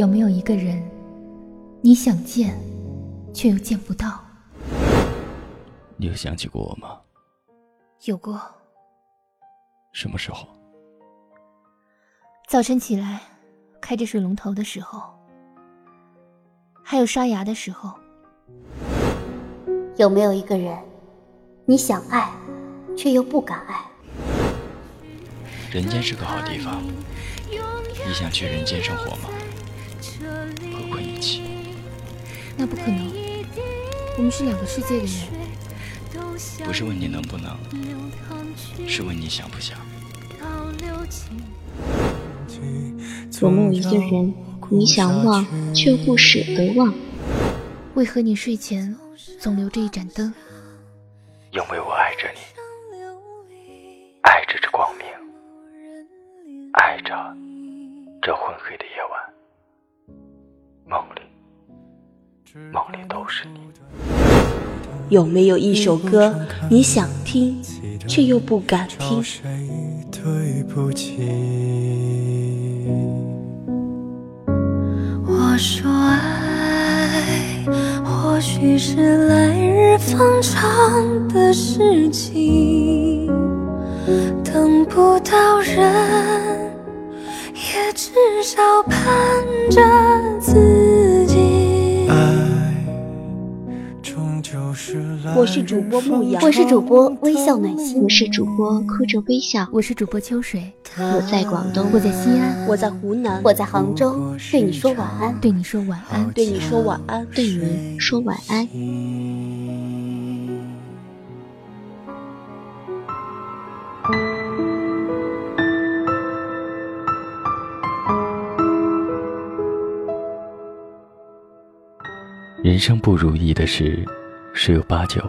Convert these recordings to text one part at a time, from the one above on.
有没有一个人，你想见，却又见不到？你有想起过我吗？有过。什么时候？早晨起来，开着水龙头的时候，还有刷牙的时候。有没有一个人，你想爱，却又不敢爱？人间是个好地方，你想去人间生活吗？那不可能，我们是两个世界的人。不是问你能不能，是问你想不想。有没有一个人，你想忘却又不舍得忘？为何你睡前总留着一盏灯？因为我爱着你，爱着这光明，爱着这昏黑的夜晚，梦里，梦里都是你。有没有一首歌，你想听却又不敢听？对不起我说爱，或许是来日方长的事情，等不到人，也至少盼着自我是主播牧羊，我是主播微笑暖心，我是主播哭着微笑，我是主播秋水，我在广东，我在西安，我在湖南，我在杭州，对你说晚安，对你说晚安，对你说晚安，对你说晚安。人生不如意的事十有八九。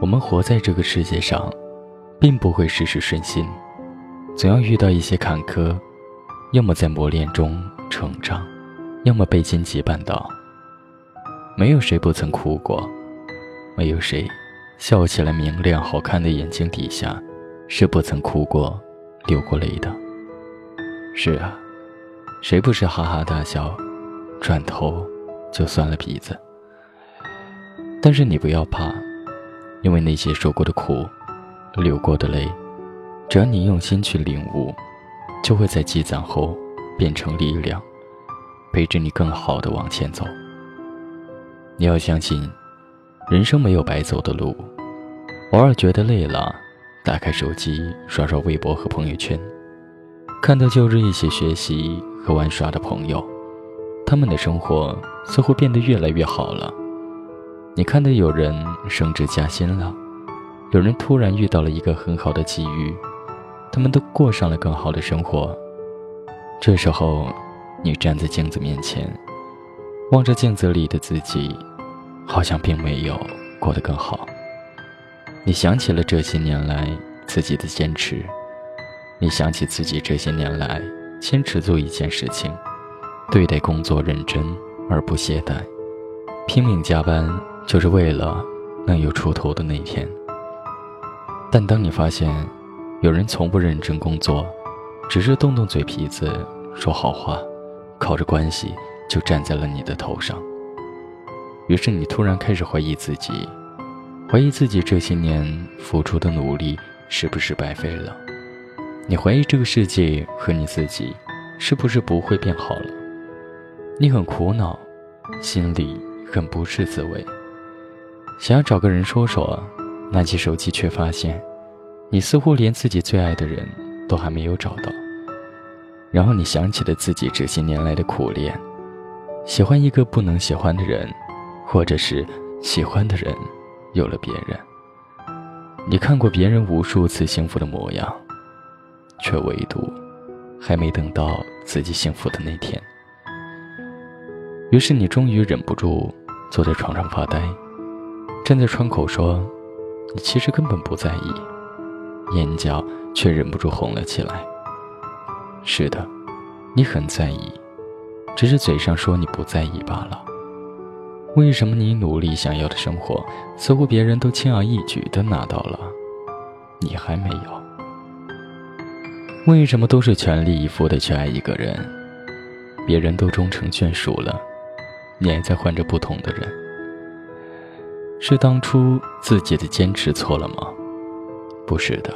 我们活在这个世界上，并不会事事顺心，总要遇到一些坎坷，要么在磨练中成长，要么被荆棘绊倒。没有谁不曾哭过，没有谁笑起来明亮好看的眼睛底下是不曾哭过、流过泪的。是啊，谁不是哈哈大笑，转头？就酸了鼻子，但是你不要怕，因为那些受过的苦、流过的泪，只要你用心去领悟，就会在积攒后变成力量，陪着你更好的往前走。你要相信，人生没有白走的路。偶尔觉得累了，打开手机刷刷微博和朋友圈，看到旧日一起学习和玩耍的朋友。他们的生活似乎变得越来越好了。你看到有人升职加薪了，有人突然遇到了一个很好的机遇，他们都过上了更好的生活。这时候，你站在镜子面前，望着镜子里的自己，好像并没有过得更好。你想起了这些年来自己的坚持，你想起自己这些年来坚持做一件事情。对待工作认真而不懈怠，拼命加班就是为了能有出头的那一天。但当你发现有人从不认真工作，只是动动嘴皮子说好话，靠着关系就站在了你的头上，于是你突然开始怀疑自己，怀疑自己这些年付出的努力是不是白费了？你怀疑这个世界和你自己是不是不会变好了？你很苦恼，心里很不是滋味，想要找个人说说，拿起手机却发现，你似乎连自己最爱的人都还没有找到。然后你想起了自己这些年来的苦恋，喜欢一个不能喜欢的人，或者是喜欢的人有了别人。你看过别人无数次幸福的模样，却唯独还没等到自己幸福的那天。于是你终于忍不住坐在床上发呆，站在窗口说：“你其实根本不在意。”眼角却忍不住红了起来。是的，你很在意，只是嘴上说你不在意罢了。为什么你努力想要的生活，似乎别人都轻而易举的拿到了，你还没有？为什么都是全力以赴的去爱一个人？别人都终成眷属了，你还在换着不同的人。是当初自己的坚持错了吗？不是的，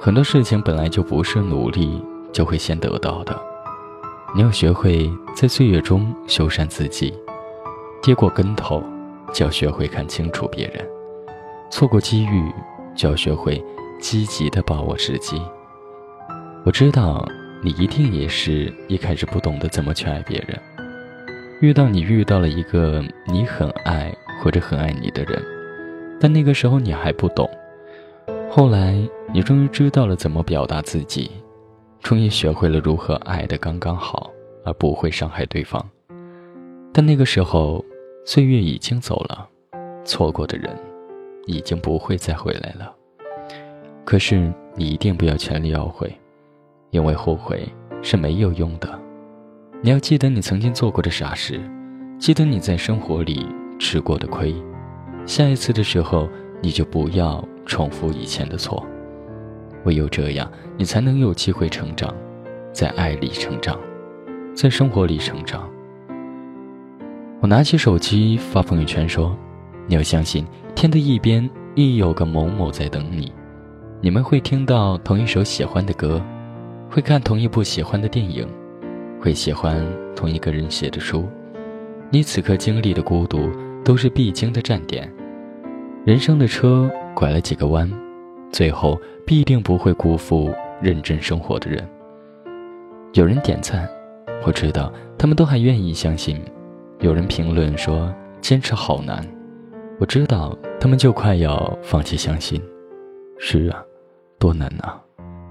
很多事情本来就不是努力就会先得到的。你要学会在岁月中修缮自己，跌过跟头，就要学会看清楚别人；错过机遇，就要学会积极的把握时机。我知道你一定也是一开始不懂得怎么去爱别人，遇到你遇到了一个你很爱。或者很爱你的人，但那个时候你还不懂。后来你终于知道了怎么表达自己，终于学会了如何爱的刚刚好，而不会伤害对方。但那个时候，岁月已经走了，错过的人已经不会再回来了。可是你一定不要全力懊悔，因为后悔是没有用的。你要记得你曾经做过的傻事，记得你在生活里。吃过的亏，下一次的时候你就不要重复以前的错。唯有这样，你才能有机会成长，在爱里成长，在生活里成长。我拿起手机发朋友圈说：“你要相信，天的一边亦有个某某在等你。你们会听到同一首喜欢的歌，会看同一部喜欢的电影，会喜欢同一个人写的书。你此刻经历的孤独。”都是必经的站点，人生的车拐了几个弯，最后必定不会辜负认真生活的人。有人点赞，我知道他们都还愿意相信；有人评论说坚持好难，我知道他们就快要放弃相信。是啊，多难呐！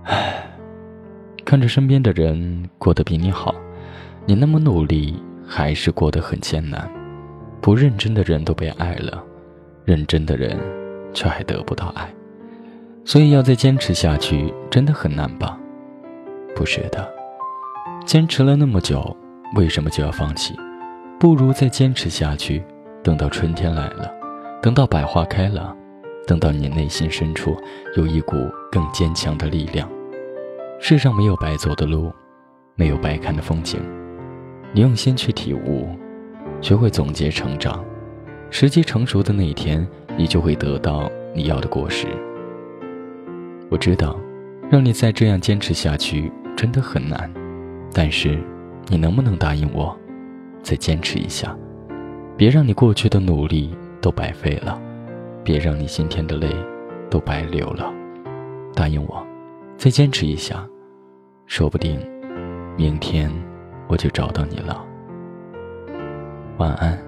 唉，看着身边的人过得比你好，你那么努力，还是过得很艰难。不认真的人都被爱了，认真的人却还得不到爱，所以要再坚持下去真的很难吧？不是的，坚持了那么久，为什么就要放弃？不如再坚持下去，等到春天来了，等到百花开了，等到你内心深处有一股更坚强的力量。世上没有白走的路，没有白看的风景，你用心去体悟。学会总结成长，时机成熟的那一天，你就会得到你要的果实。我知道，让你再这样坚持下去真的很难，但是，你能不能答应我，再坚持一下？别让你过去的努力都白费了，别让你今天的泪都白流了。答应我，再坚持一下，说不定，明天我就找到你了。晚安，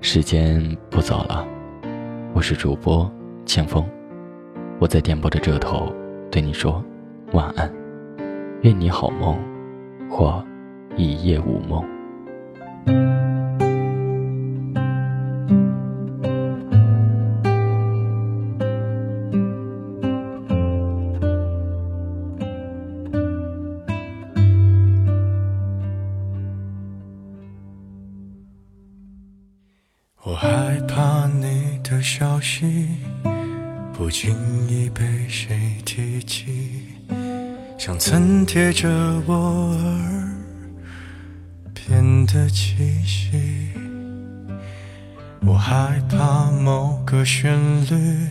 时间不早了，我是主播清风，我在电波的这头对你说晚安，愿你好梦，或一夜无梦。我害怕你的消息不经意被谁提起，像曾贴着我耳边的气息。我害怕某个旋律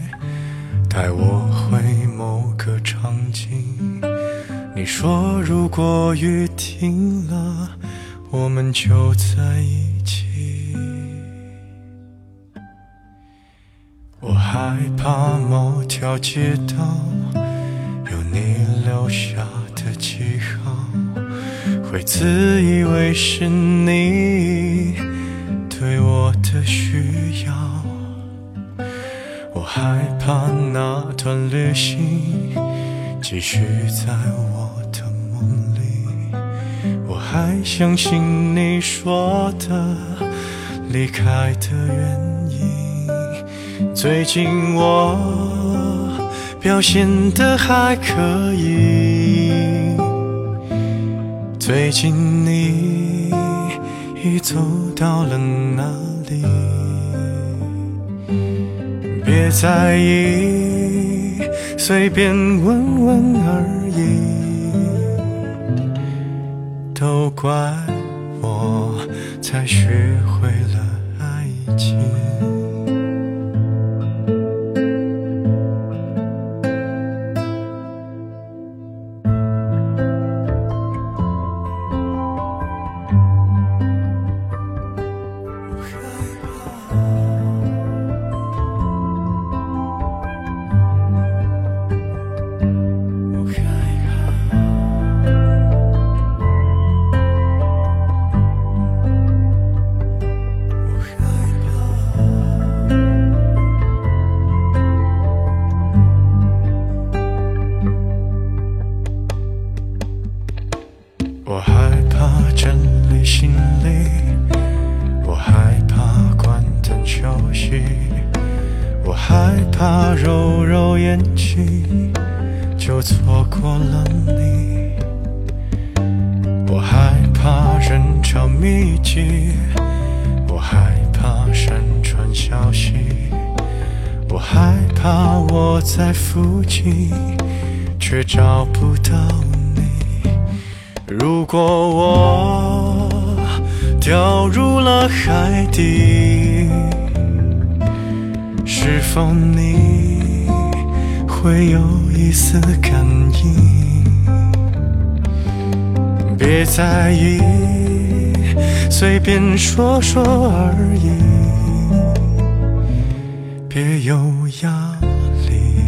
带我回某个场景。你说如果雨停了，我们就在一害怕某条街道有你留下的记号，会自以为是你对我的需要。我害怕那段旅行继续在我的梦里，我还相信你说的离开的原因。最近我表现的还可以。最近你已走到了哪里？别在意，随便问问而已。都怪我才学会了害怕揉揉眼睛就错过了你，我害怕人潮密集，我害怕山川消息，我害怕我在附近，却找不到你。如果我掉入了海底，是否你会有一丝感应？别在意，随便说说而已，别有压力，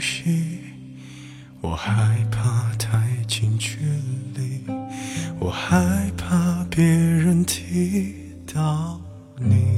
呼吸，我害怕太近距离，我害怕别人提到你。